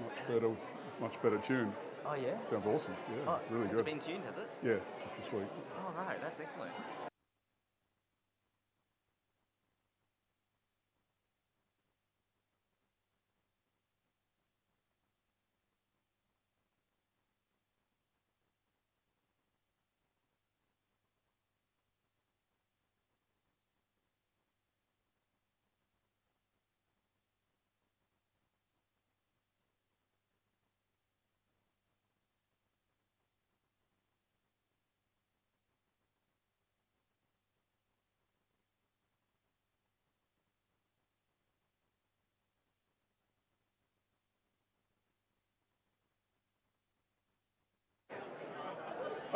much better, much better tuned. Oh yeah. Sounds awesome. Yeah, Oh, really good. It's been tuned? Has it? Yeah, just this week. Oh right, that's excellent.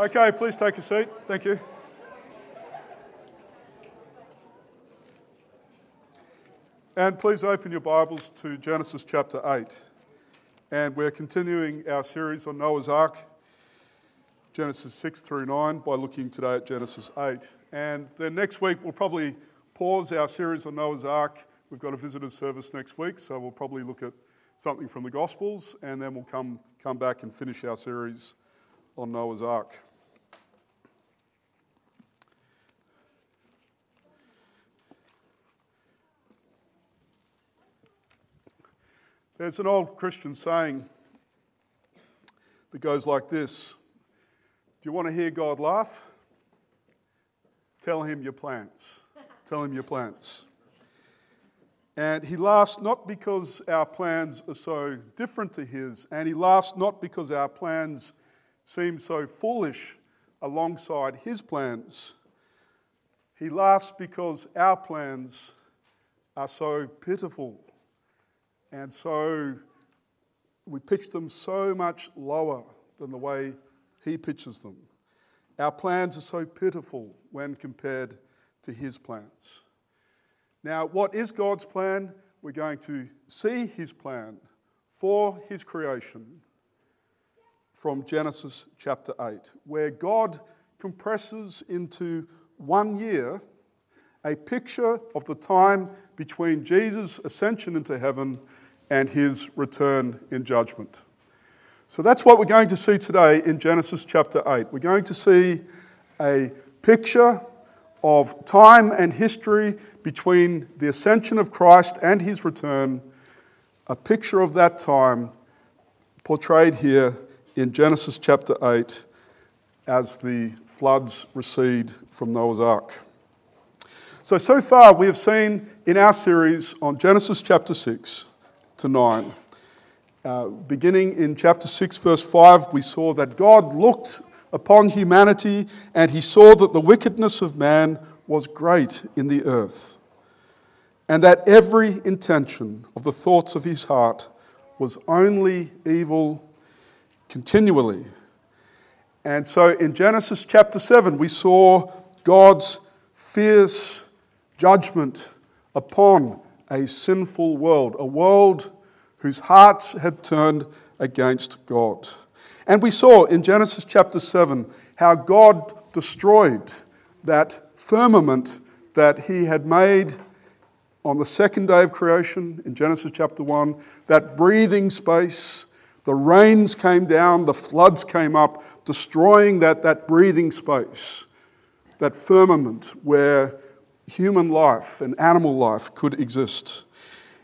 Okay, please take a seat. Thank you. And please open your Bibles to Genesis chapter 8. And we're continuing our series on Noah's Ark, Genesis 6 through 9, by looking today at Genesis 8. And then next week, we'll probably pause our series on Noah's Ark. We've got a visitor service next week, so we'll probably look at something from the Gospels, and then we'll come, come back and finish our series on Noah's Ark. There's an old Christian saying that goes like this Do you want to hear God laugh? Tell him your plans. Tell him your plans. And he laughs not because our plans are so different to his, and he laughs not because our plans seem so foolish alongside his plans. He laughs because our plans are so pitiful and so we pitch them so much lower than the way he pitches them. Our plans are so pitiful when compared to his plans. Now, what is God's plan? We're going to see his plan for his creation from Genesis chapter 8, where God compresses into one year a picture of the time between Jesus' ascension into heaven and his return in judgment. So that's what we're going to see today in Genesis chapter 8. We're going to see a picture of time and history between the ascension of Christ and his return, a picture of that time portrayed here in Genesis chapter 8 as the floods recede from Noah's ark. So, so far we have seen in our series on Genesis chapter 6 to 9. Uh, beginning in chapter 6, verse 5, we saw that God looked upon humanity and he saw that the wickedness of man was great in the earth, and that every intention of the thoughts of his heart was only evil continually. And so in Genesis chapter 7, we saw God's fierce judgment upon a sinful world, a world whose hearts had turned against God. And we saw in Genesis chapter 7 how God destroyed that firmament that he had made on the second day of creation in Genesis chapter 1, that breathing space. The rains came down, the floods came up, destroying that, that breathing space, that firmament where human life and animal life could exist.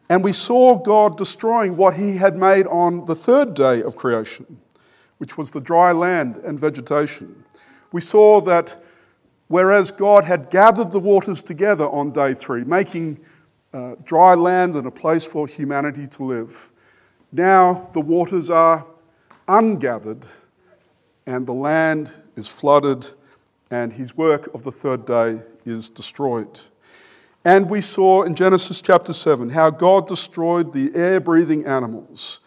And we saw God destroying what he had made on the third day of creation, which was the dry land and vegetation. We saw that whereas God had gathered the waters together on day three, making uh, dry land and a place for humanity to live, now the waters are ungathered and the land is flooded and his work of the third day is destroyed. And we saw in Genesis chapter 7 how God destroyed the air breathing animals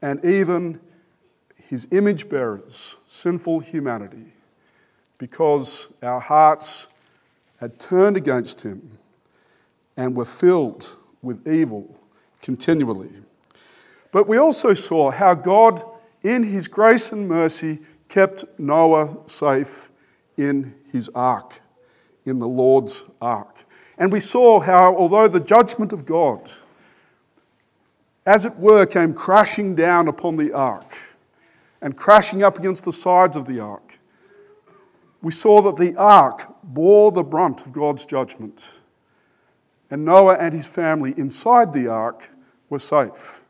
and even his image bearers, sinful humanity, because our hearts had turned against him and were filled with evil continually. But we also saw how God, in his grace and mercy, kept Noah safe in his ark, in the Lord's ark. And we saw how, although the judgment of God as it were, came crashing down upon the ark and crashing up against the sides of the ark. We saw that the ark bore the brunt of God's judgment, and Noah and his family inside the ark were safe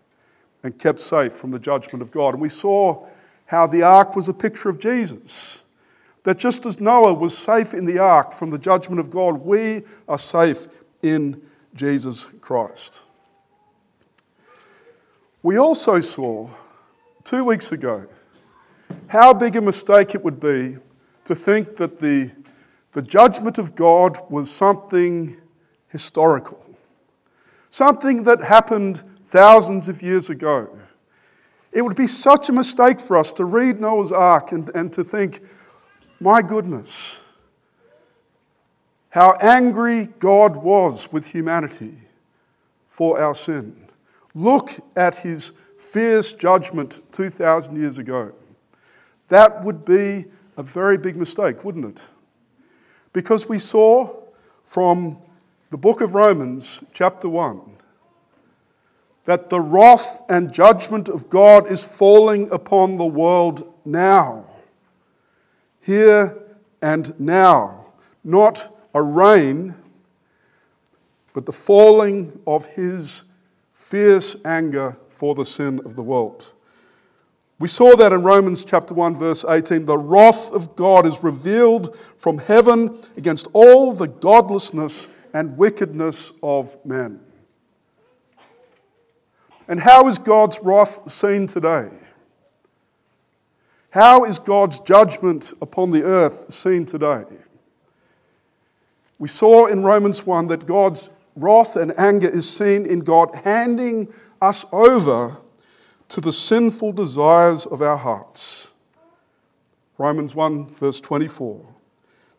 and kept safe from the judgment of God. And we saw how the ark was a picture of Jesus. That just as Noah was safe in the ark from the judgment of God, we are safe in Jesus Christ. We also saw two weeks ago how big a mistake it would be to think that the, the judgment of God was something historical, something that happened thousands of years ago. It would be such a mistake for us to read Noah's Ark and, and to think, my goodness, how angry God was with humanity for our sin. Look at his fierce judgment 2,000 years ago. That would be a very big mistake, wouldn't it? Because we saw from the book of Romans, chapter 1, that the wrath and judgment of God is falling upon the world now. Here and now. Not a rain, but the falling of his fierce anger for the sin of the world. We saw that in Romans chapter 1 verse 18 the wrath of God is revealed from heaven against all the godlessness and wickedness of men. And how is God's wrath seen today? How is God's judgment upon the earth seen today? We saw in Romans 1 that God's wrath and anger is seen in God handing us over to the sinful desires of our hearts. Romans 1, verse 24,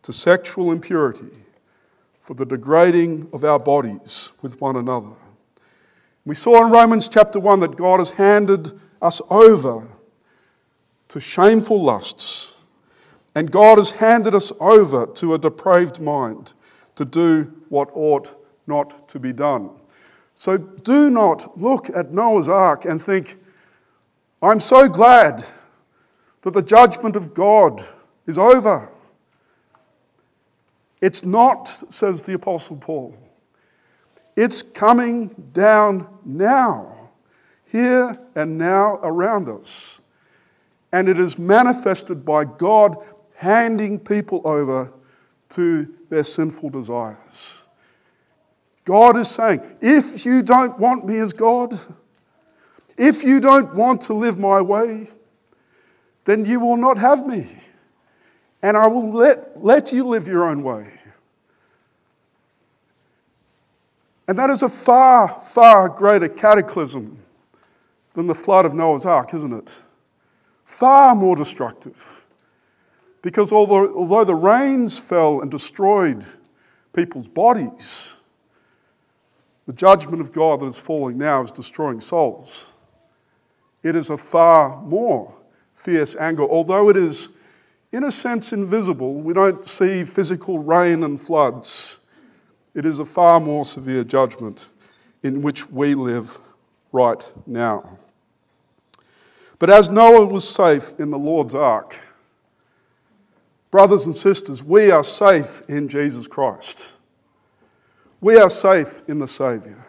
to sexual impurity, for the degrading of our bodies with one another we saw in Romans chapter 1 that God has handed us over to shameful lusts, and God has handed us over to a depraved mind to do what ought not to be done. So do not look at Noah's ark and think, I'm so glad that the judgment of God is over. It's not, says the Apostle Paul. It's coming down now, here and now around us. And it is manifested by God handing people over to their sinful desires. God is saying, if you don't want me as God, if you don't want to live my way, then you will not have me. And I will let, let you live your own way. And that is a far, far greater cataclysm than the flood of Noah's Ark, isn't it? Far more destructive. Because although, although the rains fell and destroyed people's bodies, the judgment of God that is falling now is destroying souls. It is a far more fierce anger, although it is, in a sense, invisible. We don't see physical rain and floods. It is a far more severe judgment in which we live right now. But as Noah was safe in the Lord's ark, brothers and sisters, we are safe in Jesus Christ. We are safe in the Saviour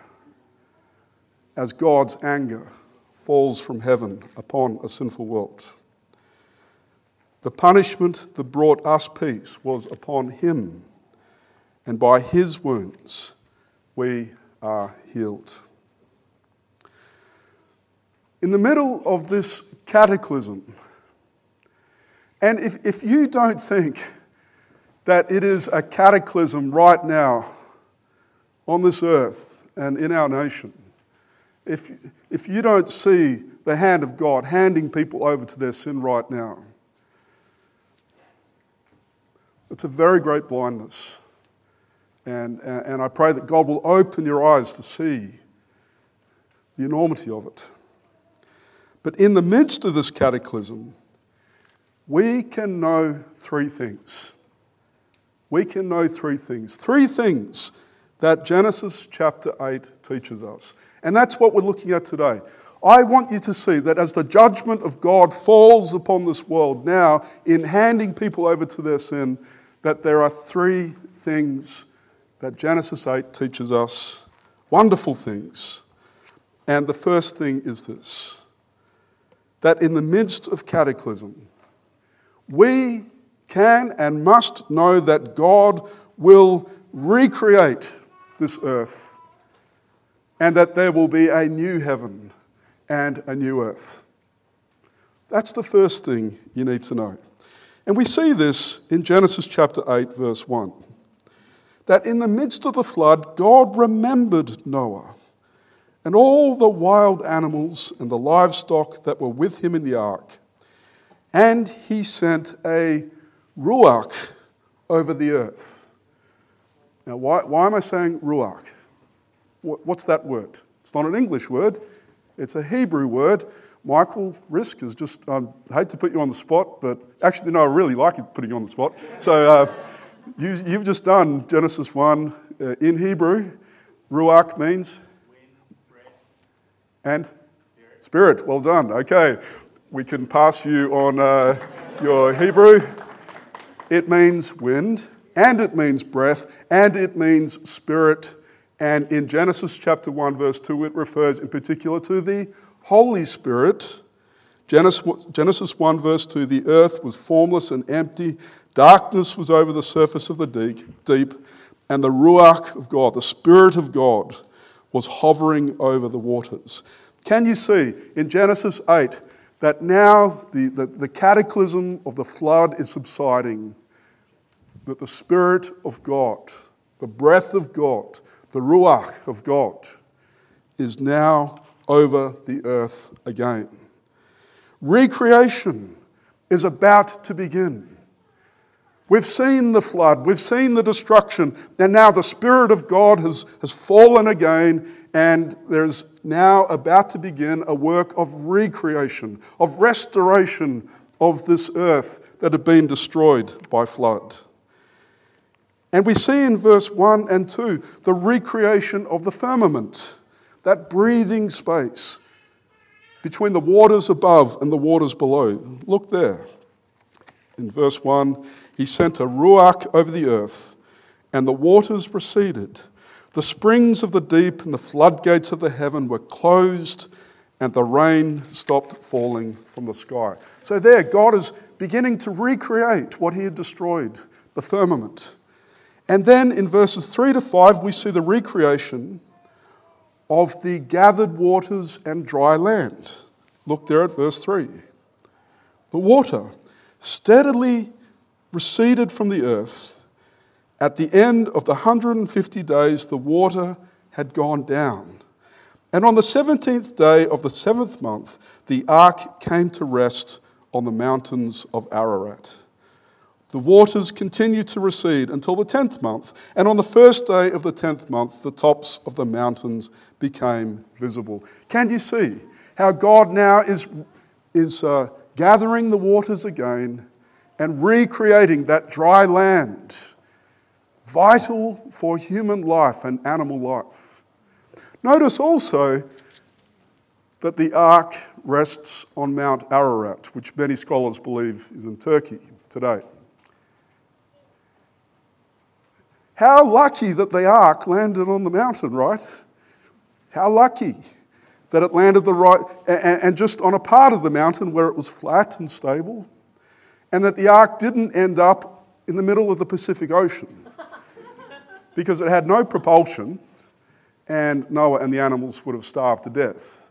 as God's anger falls from heaven upon a sinful world. The punishment that brought us peace was upon him and by his wounds we are healed. In the middle of this cataclysm, and if, if you don't think that it is a cataclysm right now on this earth and in our nation, if, if you don't see the hand of God handing people over to their sin right now, it's a very great blindness. And, and I pray that God will open your eyes to see the enormity of it. But in the midst of this cataclysm, we can know three things. We can know three things. Three things that Genesis chapter 8 teaches us. And that's what we're looking at today. I want you to see that as the judgment of God falls upon this world now in handing people over to their sin, that there are three things that Genesis 8 teaches us wonderful things. And the first thing is this that in the midst of cataclysm, we can and must know that God will recreate this earth and that there will be a new heaven and a new earth. That's the first thing you need to know. And we see this in Genesis chapter 8, verse 1. That in the midst of the flood, God remembered Noah and all the wild animals and the livestock that were with him in the ark. And he sent a ruach over the earth. Now, why, why am I saying ruach? What's that word? It's not an English word, it's a Hebrew word. Michael Risk is just, um, I hate to put you on the spot, but actually, no, I really like putting you on the spot. So uh, you, have just done Genesis 1 uh, in Hebrew. Ruach means? And? Spirit. Spirit. Well done. Okay. We can pass you on uh, your Hebrew. It means wind, and it means breath, and it means spirit and in Genesis chapter 1, verse 2, it refers in particular to the Holy Spirit. Genesis 1, verse 2 the earth was formless and empty, darkness was over the surface of the deep, and the Ruach of God, the Spirit of God, was hovering over the waters. Can you see in Genesis 8 that now the, the, the cataclysm of the flood is subsiding? That the Spirit of God, the breath of God, the Ruach of God, is now over the earth again. Recreation is about to begin. We've seen the flood, we've seen the destruction, and now the Spirit of God has, has fallen again, and there's now about to begin a work of recreation, of restoration of this earth that had been destroyed by flood. And we see in verse 1 and 2 the recreation of the firmament, that breathing space between the waters above and the waters below. Look there. In verse 1, he sent a ruach over the earth, and the waters receded. The springs of the deep and the floodgates of the heaven were closed, and the rain stopped falling from the sky. So, there, God is beginning to recreate what he had destroyed the firmament. And then in verses 3 to 5, we see the recreation of the gathered waters and dry land. Look there at verse 3. The water steadily receded from the earth. At the end of the 150 days, the water had gone down. And on the 17th day of the seventh month, the ark came to rest on the mountains of Ararat. The waters continued to recede until the tenth month, and on the first day of the tenth month, the tops of the mountains became visible. Can you see how God now is, is uh, gathering the waters again and recreating that dry land, vital for human life and animal life? Notice also that the ark rests on Mount Ararat, which many scholars believe is in Turkey today. How lucky that the ark landed on the mountain, right? How lucky that it landed the right, and just on a part of the mountain where it was flat and stable, and that the ark didn't end up in the middle of the Pacific Ocean because it had no propulsion, and Noah and the animals would have starved to death.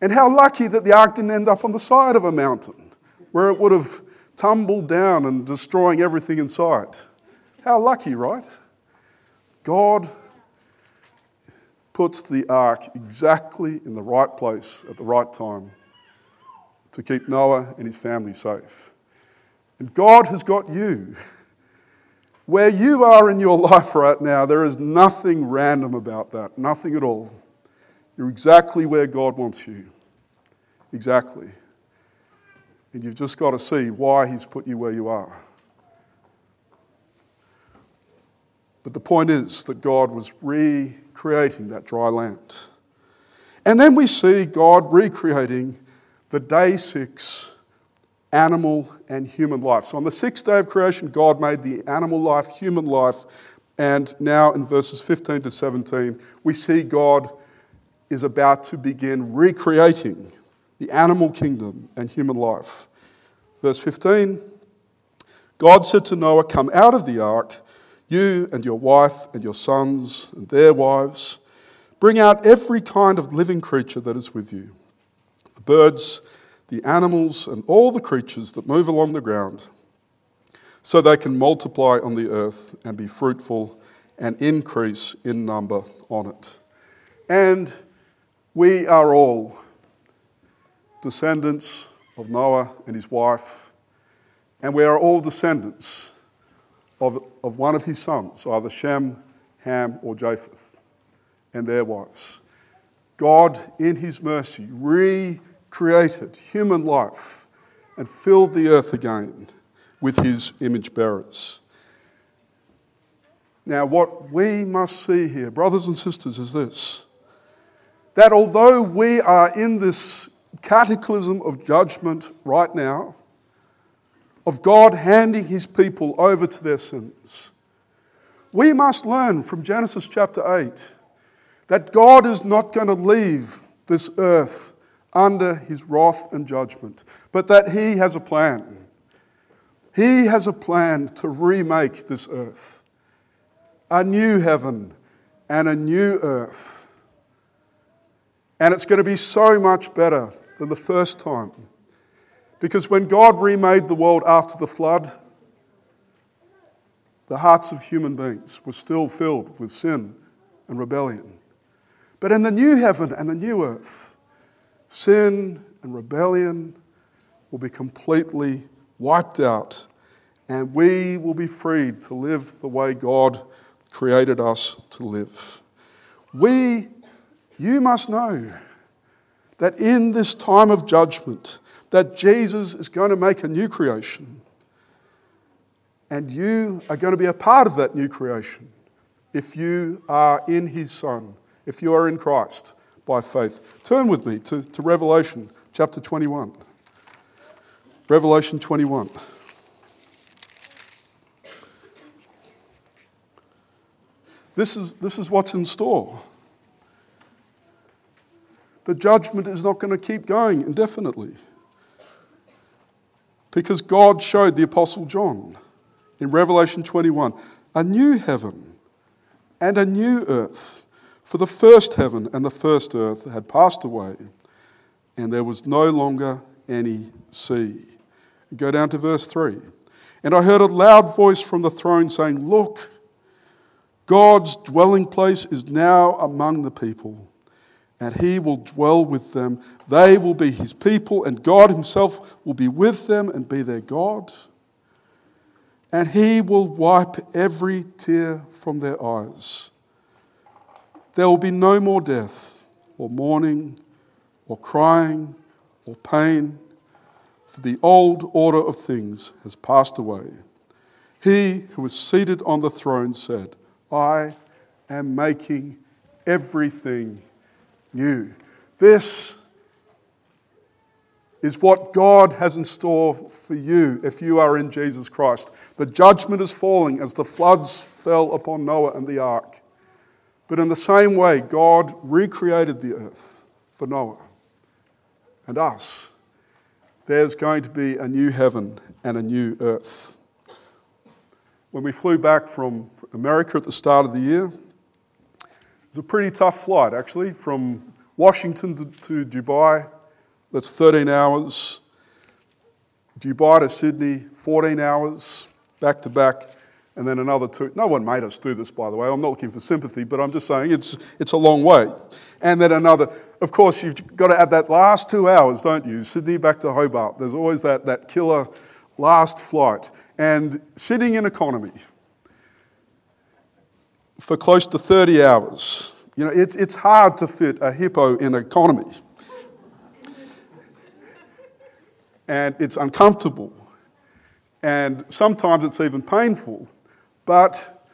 And how lucky that the ark didn't end up on the side of a mountain where it would have tumbled down and destroying everything in sight. How lucky, right? God puts the ark exactly in the right place at the right time to keep Noah and his family safe. God has got you. Where you are in your life right now, there is nothing random about that, nothing at all. You're exactly where God wants you. Exactly. And you've just got to see why He's put you where you are. But the point is that God was recreating that dry land. And then we see God recreating the day six animal and human life. So on the sixth day of creation, God made the animal life, human life, and now in verses 15 to 17, we see God is about to begin recreating the animal kingdom and human life. Verse 15 God said to Noah, Come out of the ark, you and your wife and your sons and their wives. Bring out every kind of living creature that is with you the birds, the animals, and all the creatures that move along the ground, so they can multiply on the earth and be fruitful and increase in number on it. And we are all descendants of Noah and his wife, and we are all descendants of, of one of his sons, either Shem, Ham, or Japheth, and their wives. God, in his mercy, recreated human life and filled the earth again with his image bearers. Now, what we must see here, brothers and sisters, is this that although we are in this cataclysm of judgment right now, of God handing his people over to their sins, we must learn from Genesis chapter 8 that God is not going to leave this earth under his wrath and judgment, but that he has a plan. He has a plan to remake this earth a new heaven and a new earth. And it's going to be so much better than the first time. Because when God remade the world after the flood, the hearts of human beings were still filled with sin and rebellion. But in the new heaven and the new earth, sin and rebellion will be completely wiped out, and we will be freed to live the way God created us to live. We, you must know that in this time of judgment, that Jesus is going to make a new creation. And you are going to be a part of that new creation if you are in his Son, if you are in Christ by faith. Turn with me to, to Revelation chapter 21. Revelation 21. This is, this is what's in store. The judgment is not going to keep going indefinitely. Because God showed the Apostle John in Revelation 21 a new heaven and a new earth. For the first heaven and the first earth had passed away, and there was no longer any sea. Go down to verse 3. And I heard a loud voice from the throne saying, Look, God's dwelling place is now among the people, and he will dwell with them. They will be his people, and God himself will be with them and be their God. And he will wipe every tear from their eyes. There will be no more death, or mourning, or crying, or pain, for the old order of things has passed away. He who was seated on the throne said, I am making everything new. This is what God has in store for you if you are in Jesus Christ. The judgment is falling as the floods fell upon Noah and the ark. But in the same way, God recreated the earth for Noah and us. There's going to be a new heaven and a new earth. When we flew back from America at the start of the year, it was a pretty tough flight actually from Washington to, to Dubai. That's 13 hours. Dubai to Sydney, 14 hours back to back, and then another two. No one made us do this, by the way. I'm not looking for sympathy, but I'm just saying it's, it's a long way. And then another, of course, you've got to add that last two hours, don't you? Sydney back to Hobart. There's always that, that killer last flight and sitting in economy for close to 30 hours. You know, it's, it's hard to fit a hippo in economy. and it's uncomfortable. And sometimes it's even painful. But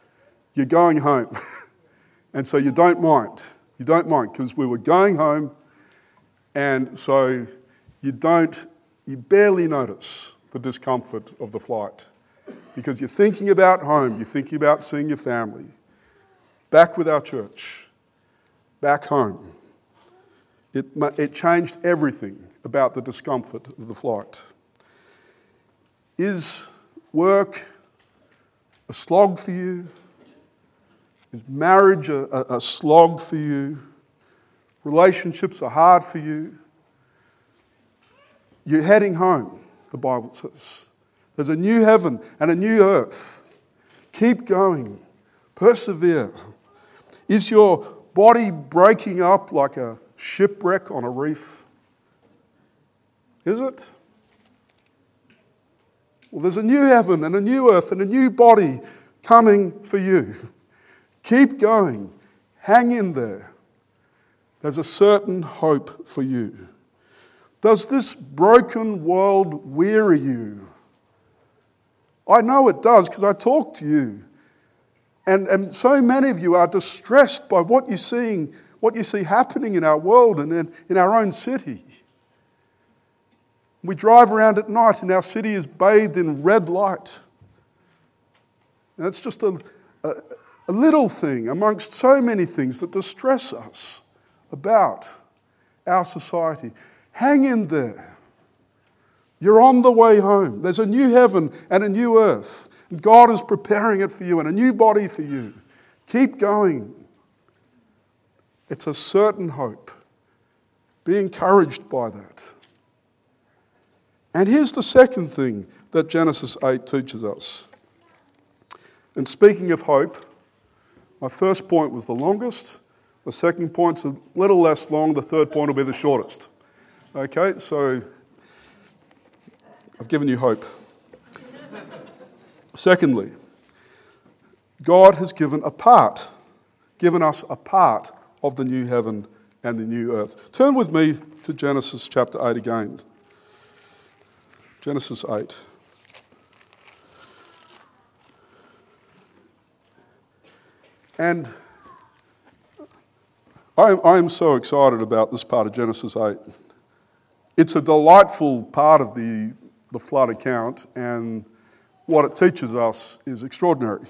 you're going home. and so you don't mind. You don't mind because we were going home, and so you don't, you barely notice the discomfort of the flight because you're thinking about home, you're thinking about seeing your family, back with our church, back home. It, it changed everything about the discomfort of the flight. Is work a slog for you? Is marriage a, a, a slog for you? Relationships are hard for you. You're heading home, the Bible says. There's a new heaven and a new earth. Keep going, persevere. Is your body breaking up like a shipwreck on a reef? Is it? Well, there's a new heaven and a new earth and a new body coming for you. Keep going. Hang in there. There's a certain hope for you. Does this broken world weary you? I know it does because I talk to you. And, and so many of you are distressed by what you're seeing, what you see happening in our world and in, in our own city. We drive around at night and our city is bathed in red light. And it's just a, a, a little thing amongst so many things that distress us about our society. Hang in there. You're on the way home. There's a new heaven and a new earth. And God is preparing it for you and a new body for you. Keep going. It's a certain hope. Be encouraged by that. And here's the second thing that Genesis 8 teaches us. And speaking of hope, my first point was the longest. The second point's a little less long. The third point will be the shortest. Okay, so I've given you hope. Secondly, God has given a part, given us a part of the new heaven and the new earth. Turn with me to Genesis chapter 8 again. Genesis 8. And I am, I am so excited about this part of Genesis 8. It's a delightful part of the, the flood account, and what it teaches us is extraordinary.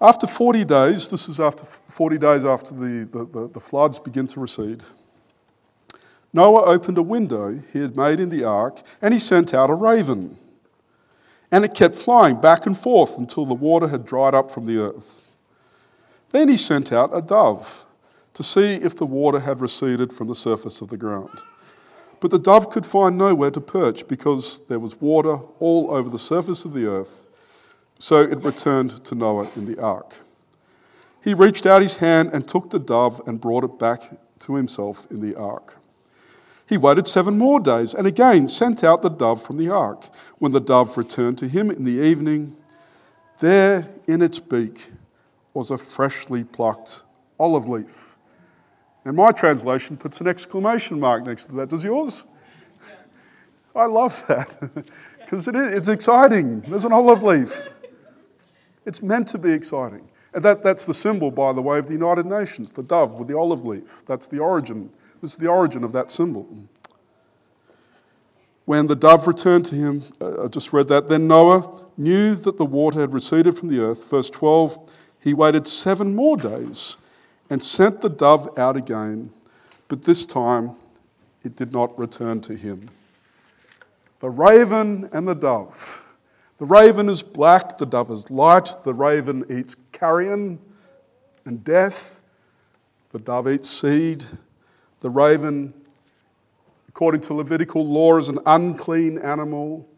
After 40 days, this is after 40 days after the, the, the, the floods begin to recede, Noah opened a window he had made in the ark and he sent out a raven. And it kept flying back and forth until the water had dried up from the earth. Then he sent out a dove to see if the water had receded from the surface of the ground. But the dove could find nowhere to perch because there was water all over the surface of the earth. So it returned to Noah in the ark. He reached out his hand and took the dove and brought it back to himself in the ark. He waited seven more days and again sent out the dove from the ark. When the dove returned to him in the evening, there in its beak was a freshly plucked olive leaf. And my translation puts an exclamation mark next to that. Does yours? I love that because it it's exciting. There's an olive leaf. It's meant to be exciting. And that, that's the symbol, by the way, of the United Nations the dove with the olive leaf. That's the origin this is the origin of that symbol. When the dove returned to him, uh, I just read that, then Noah knew that the water had receded from the earth. Verse 12, he waited seven more days and sent the dove out again, but this time it did not return to him. The raven and the dove. The raven is black, the dove is light. The raven eats carrion and death. The dove eats seed. The raven, according to Levitical law, is an unclean animal.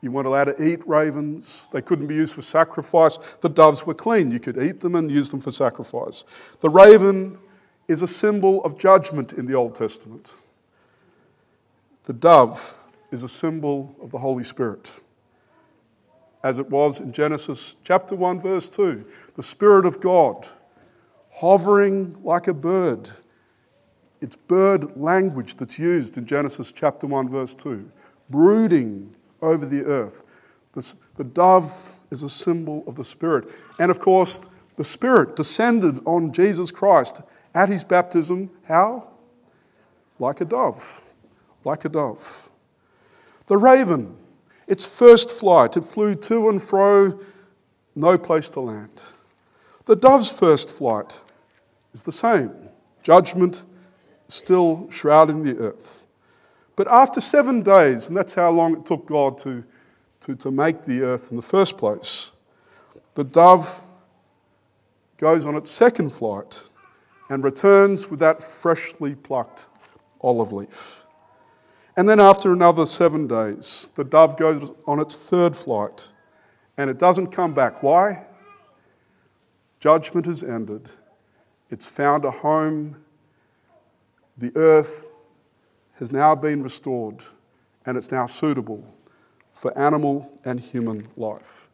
You weren't allowed to eat ravens. They couldn't be used for sacrifice. The doves were clean. You could eat them and use them for sacrifice. The raven is a symbol of judgment in the Old Testament. The dove is a symbol of the Holy Spirit. As it was in Genesis chapter 1, verse 2, the Spirit of God hovering like a bird it's bird language that's used in Genesis chapter 1, verse 2, brooding over the earth. the dove is a symbol of the Spirit. And of course, the Spirit descended on Jesus Christ at his baptism. How? Like a dove. Like a dove. The raven, its first flight, it flew to and fro, no place to land. The dove's first flight is the same judgment still shrouding the earth. But after seven days, and that's how long it took God to, to, to make the earth in the first place, the dove goes on its second flight and returns with that freshly plucked olive leaf. And then after another seven days, the dove goes on its third flight and it doesn't come back. Why? Judgment has ended. It's found a home. The earth has now been restored and it's now suitable for animal and human life.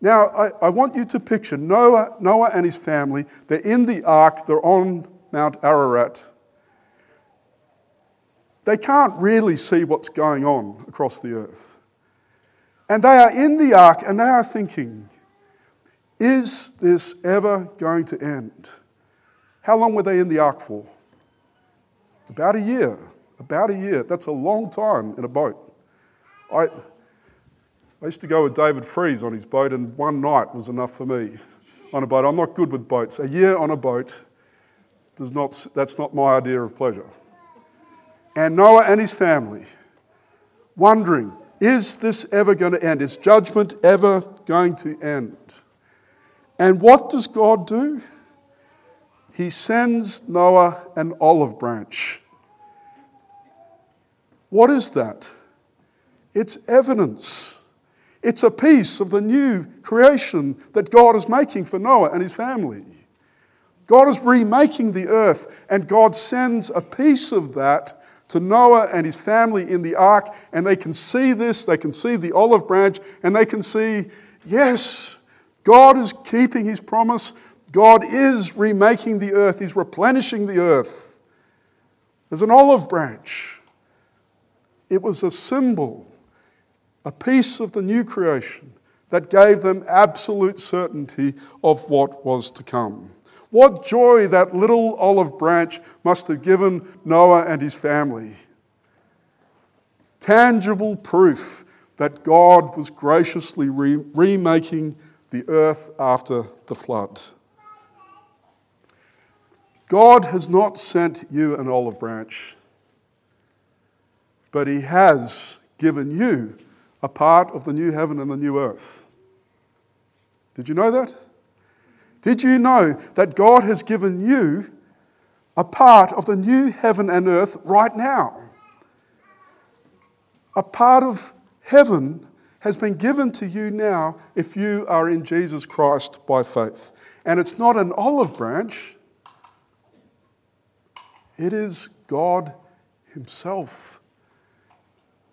Now, I, I, want you to picture Noah, Noah and his family. They're in the ark, they're on Mount Ararat. They can't really see what's going on across the earth. And they are in the ark and they are thinking, is this ever going to end? How long were they in the ark for? About a year. About a year. That's a long time in a boat. I, I used to go with David Fries on his boat, and one night was enough for me on a boat. I'm not good with boats. A year on a boat does not, that's not my idea of pleasure. And Noah and his family, wondering, is this ever going to end? Is judgment ever going to end? And what does God do? He sends Noah an olive branch. What is that? It's evidence. It's a piece of the new creation that God is making for Noah and his family. God is remaking the earth, and God sends a piece of that to Noah and his family in the ark, and they can see this, they can see the olive branch, and they can see, yes, God is keeping his promise. God is remaking the earth, he's replenishing the earth. There's an olive branch. It was a symbol, a piece of the new creation that gave them absolute certainty of what was to come. What joy that little olive branch must have given Noah and his family. Tangible proof that God was graciously re- remaking the earth after the flood. God has not sent you an olive branch, but He has given you a part of the new heaven and the new earth. Did you know that? Did you know that God has given you a part of the new heaven and earth right now? A part of heaven has been given to you now if you are in Jesus Christ by faith. And it's not an olive branch, it is God Himself.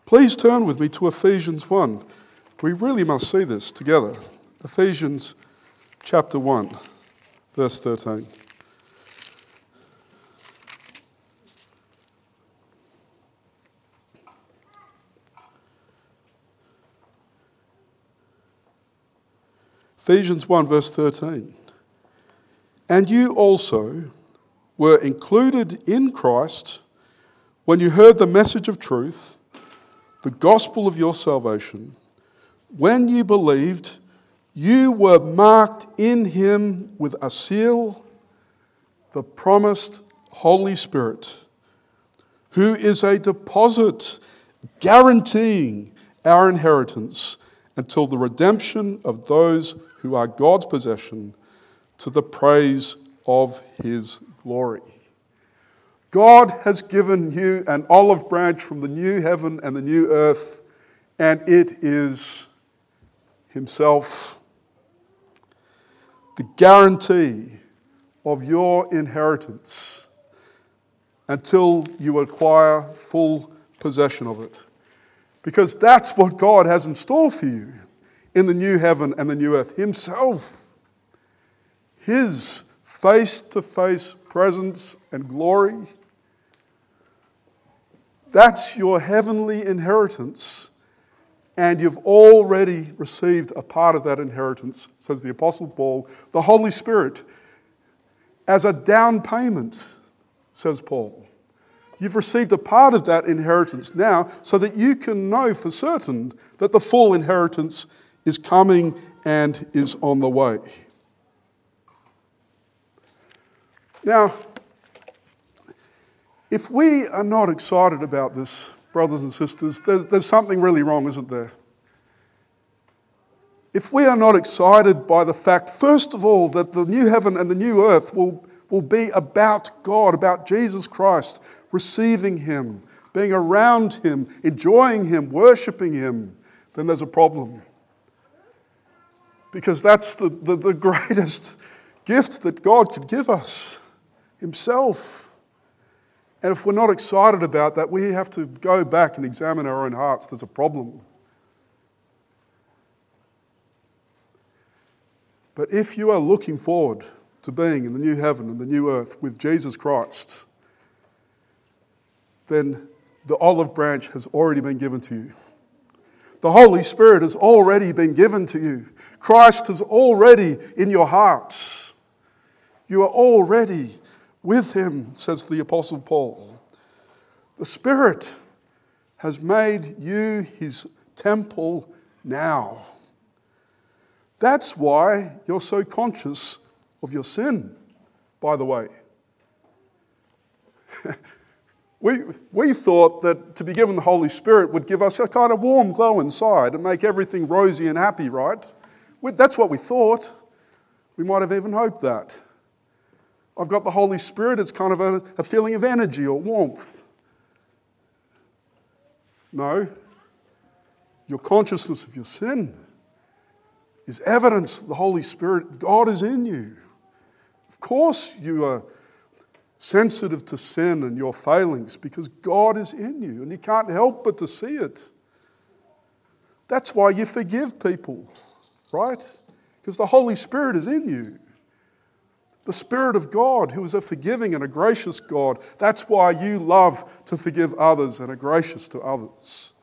Please turn with me to Ephesians 1. We really must see this together. Ephesians chapter 1, verse 13. Ephesians 1, verse 13. And you also were included in Christ when you heard the message of truth, the gospel of your salvation. When you believed, you were marked in him with a seal, the promised Holy Spirit, who is a deposit guaranteeing our inheritance until the redemption of those who are God's possession to the praise of his glory. God has given you an olive branch from the new heaven and the new earth, and it is Himself the guarantee of your inheritance until you acquire full possession of it. Because that's what God has in store for you in the new heaven and the new earth Himself. His face to face presence and glory. That's your heavenly inheritance. And you've already received a part of that inheritance, says the Apostle Paul, the Holy Spirit, as a down payment, says Paul. You've received a part of that inheritance now so that you can know for certain that the full inheritance is coming and is on the way. Now, if we are not excited about this, brothers and sisters, there's, there's something really wrong, isn't there? If we are not excited by the fact, first of all, that the new heaven and the new earth will, will be about God, about Jesus Christ, receiving Him, being around Him, enjoying Him, worshipping Him, then there's a problem. Because that's the, the, the greatest gift that God could give us Himself. And if we're not excited about that, we have to go back and examine our own hearts. There's a problem. But if you are looking forward to being in the new heaven and the new earth with Jesus Christ, then the olive branch has already been given to you. The Holy Spirit has already been given to you. Christ is already in your hearts. You are already with him, says the Apostle Paul. The Spirit has made you his temple now. That's why you're so conscious of your sin, by the way. we, we thought that to be given the Holy Spirit would give us a kind of warm glow inside and make everything rosy and happy, right? That's what we thought. We might have even hoped that. I've got the Holy Spirit, it's kind of a, a feeling of energy or warmth. No. Your consciousness of your sin is evidence the Holy Spirit, God is in you. Of course, you are sensitive to sin and your failings because God is in you and you can't help but to see it. That's why you forgive people, right? Because the Holy Spirit is in you. The Spirit of God, who is a forgiving and a gracious God. That's why you love to forgive others and are gracious to others.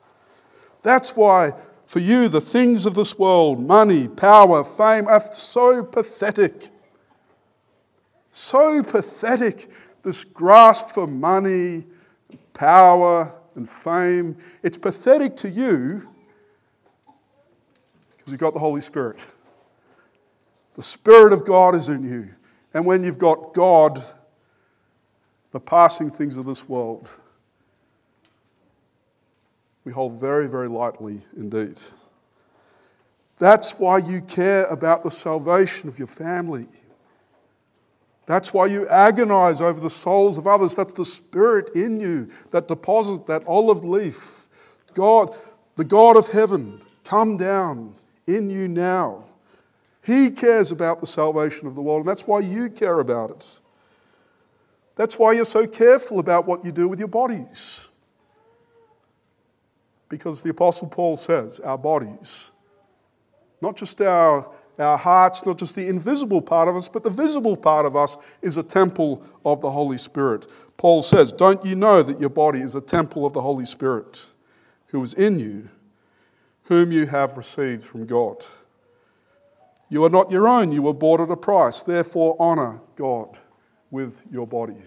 That's why, for you, the things of this world, money, power, fame, are so pathetic. So pathetic. This grasp for money, power, and fame. It's pathetic to you because you've got the Holy Spirit. The Spirit of God is in you. And when you've got God, the passing things of this world, we hold very, very lightly indeed. That's why you care about the salvation of your family. That's why you agonize over the souls of others. That's the spirit in you that deposits that olive leaf. God, the God of heaven, come down in you now. He cares about the salvation of the world, and that's why you care about it. That's why you're so careful about what you do with your bodies. Because the Apostle Paul says, our bodies, not just our, our hearts, not just the invisible part of us, but the visible part of us is a temple of the Holy Spirit. Paul says, Don't you know that your body is a temple of the Holy Spirit who is in you, whom you have received from God? You are not your own, you were bought at a price. Therefore, honor God with your body.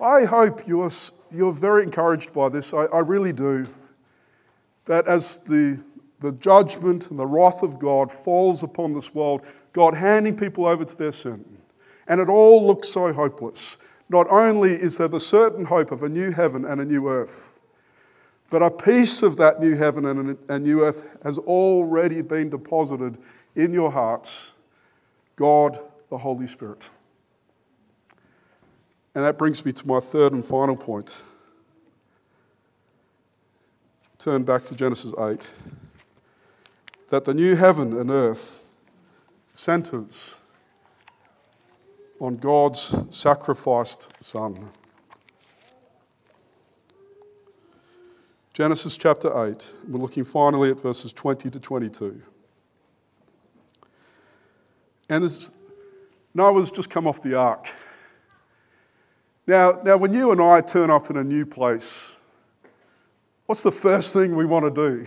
I hope you are, you're very encouraged by this. I, I really do. That as the, the judgment and the wrath of God falls upon this world, God handing people over to their sin, and it all looks so hopeless. Not only is there the certain hope of a new heaven and a new earth, but a piece of that new heaven and a new earth has already been deposited in your hearts God, the Holy Spirit. And that brings me to my third and final point. Turn back to Genesis 8. That the new heaven and earth centers on God's sacrificed Son. Genesis chapter 8. We're looking finally at verses 20 to 22. And this, Noah's just come off the ark. Now, now, when you and I turn up in a new place, What's the first thing we want to do?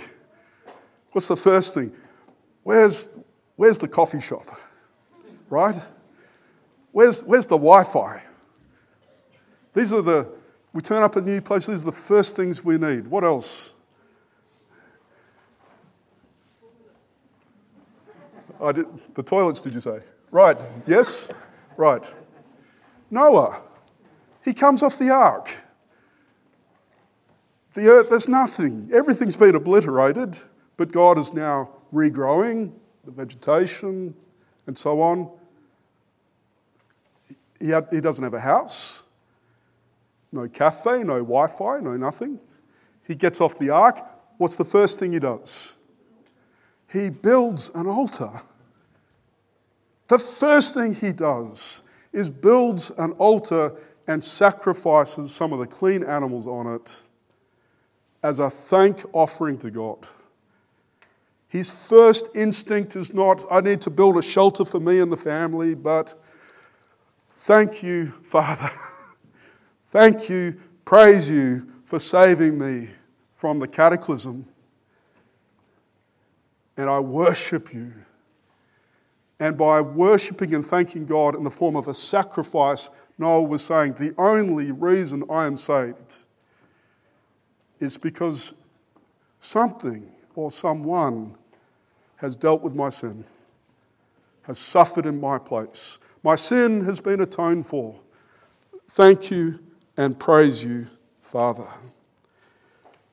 What's the first thing? Where's, where's the coffee shop? Right? Where's, where's the Wi Fi? These are the, we turn up a new place, these are the first things we need. What else? I did, the toilets, did you say? Right, yes? Right. Noah, he comes off the ark. The earth, there's nothing. Everything's been obliterated, but God is now regrowing the vegetation and so on. He, had, he doesn't have a house, no cafe, no Wi Fi, no nothing. He gets off the ark. What's the first thing he does? He builds an altar. The first thing he does is builds an altar and sacrifices some of the clean animals on it as a thank offering to God. His first instinct is not, I need to build a shelter for me and the family, but thank you, Father. thank you, praise you for saving me from the cataclysm. And I worship you. And by worshiping and thanking God in the form of a sacrifice, Noah was saying, The only reason I am saved is because something or someone has dealt with my sin, has suffered in my place. My sin has been atoned for. Thank you and praise you, Father.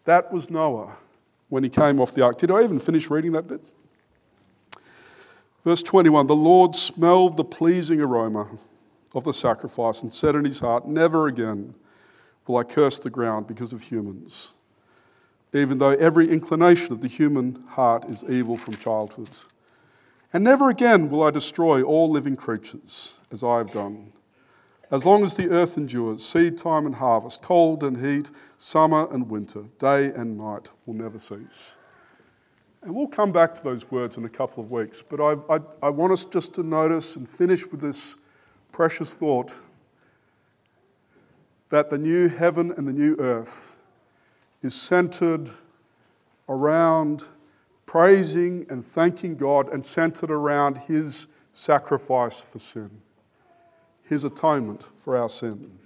That was Noah when he came off the ark. Did I even finish reading that bit? Verse 21 The Lord smelled the pleasing aroma of the sacrifice and said in his heart, Never again will I curse the ground because of humans, even though every inclination of the human heart is evil from childhood. And never again will I destroy all living creatures as I have done. As long as the earth endures, seed time and harvest, cold and heat, summer and winter, day and night will never cease. And we'll come back to those words in a couple of weeks, but I, I, I want us just to notice and finish with this precious thought that the new heaven and the new earth is centered around praising and thanking God and centered around His sacrifice for sin, His atonement for our sin.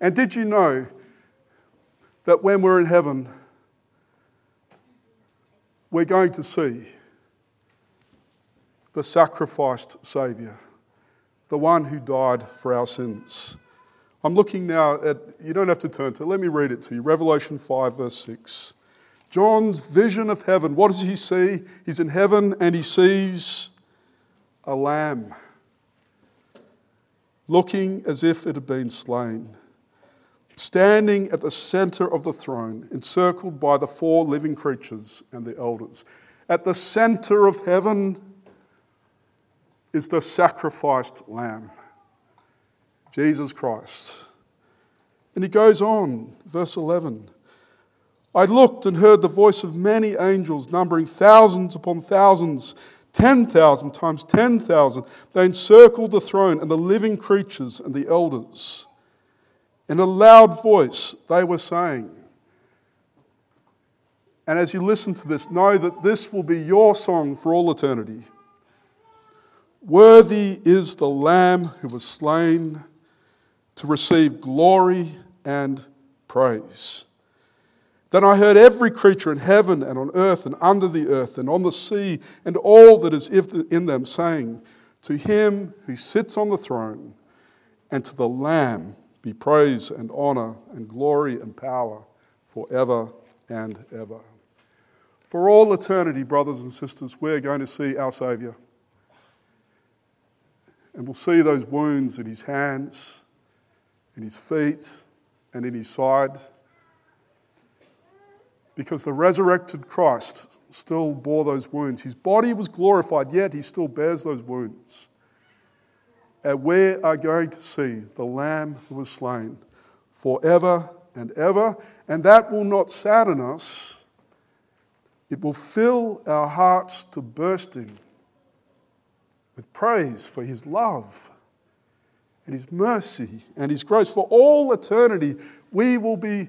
And did you know that when we're in heaven, we're going to see the sacrificed Saviour? the one who died for our sins. I'm looking now at, you don't have to turn to it, let me read it to you. Revelation 5, verse 6. John's vision of heaven. What does he see? He's in heaven and he sees a lamb looking as if it had been slain, standing at the center of the throne, encircled by the four living creatures and the elders. At the center of heaven, is the sacrificed lamb, Jesus Christ. And he goes on, verse 11. I looked and heard the voice of many angels, numbering thousands upon thousands, 10,000 times 10,000. They encircled the throne and the living creatures and the elders. In a loud voice, they were saying, and as you listen to this, know that this will be your song for all eternity. Worthy is the Lamb who was slain to receive glory and praise. Then I heard every creature in heaven and on earth and under the earth and on the sea and all that is in them saying, To him who sits on the throne and to the Lamb be praise and honor and glory and power forever and ever. For all eternity, brothers and sisters, we're going to see our Saviour. And we'll see those wounds in his hands, in his feet, and in his side. Because the resurrected Christ still bore those wounds. His body was glorified, yet he still bears those wounds. And we are going to see the Lamb who was slain forever and ever. And that will not sadden us, it will fill our hearts to bursting with praise for his love and his mercy and his grace. For all eternity, we will be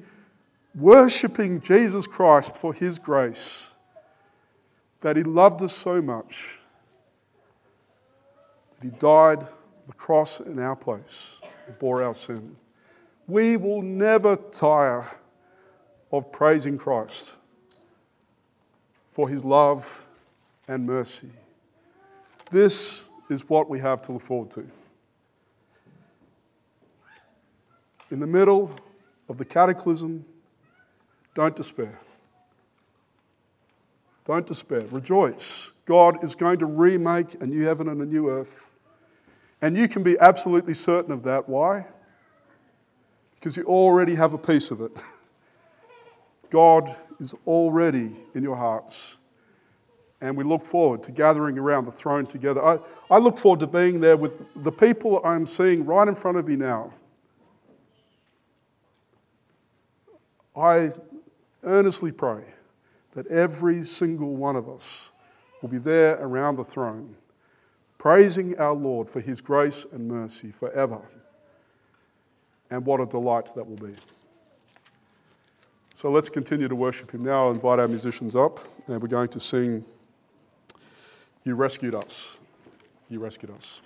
worshipping Jesus Christ for his grace, that he loved us so much that he died the cross in our place, and bore our sin. We will never tire of praising Christ for his love and mercy. This is what we have to look forward to. In the middle of the cataclysm, don't despair. Don't despair. Rejoice. God is going to remake a new heaven and a new earth. And you can be absolutely certain of that. Why? Because you already have a piece of it. God is already in your hearts. And we look forward to gathering around the throne together. I, I look forward to being there with the people I'm seeing right in front of me now. I earnestly pray that every single one of us will be there around the throne, praising our Lord for his grace and mercy forever. And what a delight that will be. So let's continue to worship him now. I'll invite our musicians up, and we're going to sing, You Rescued Us. You Rescued Us.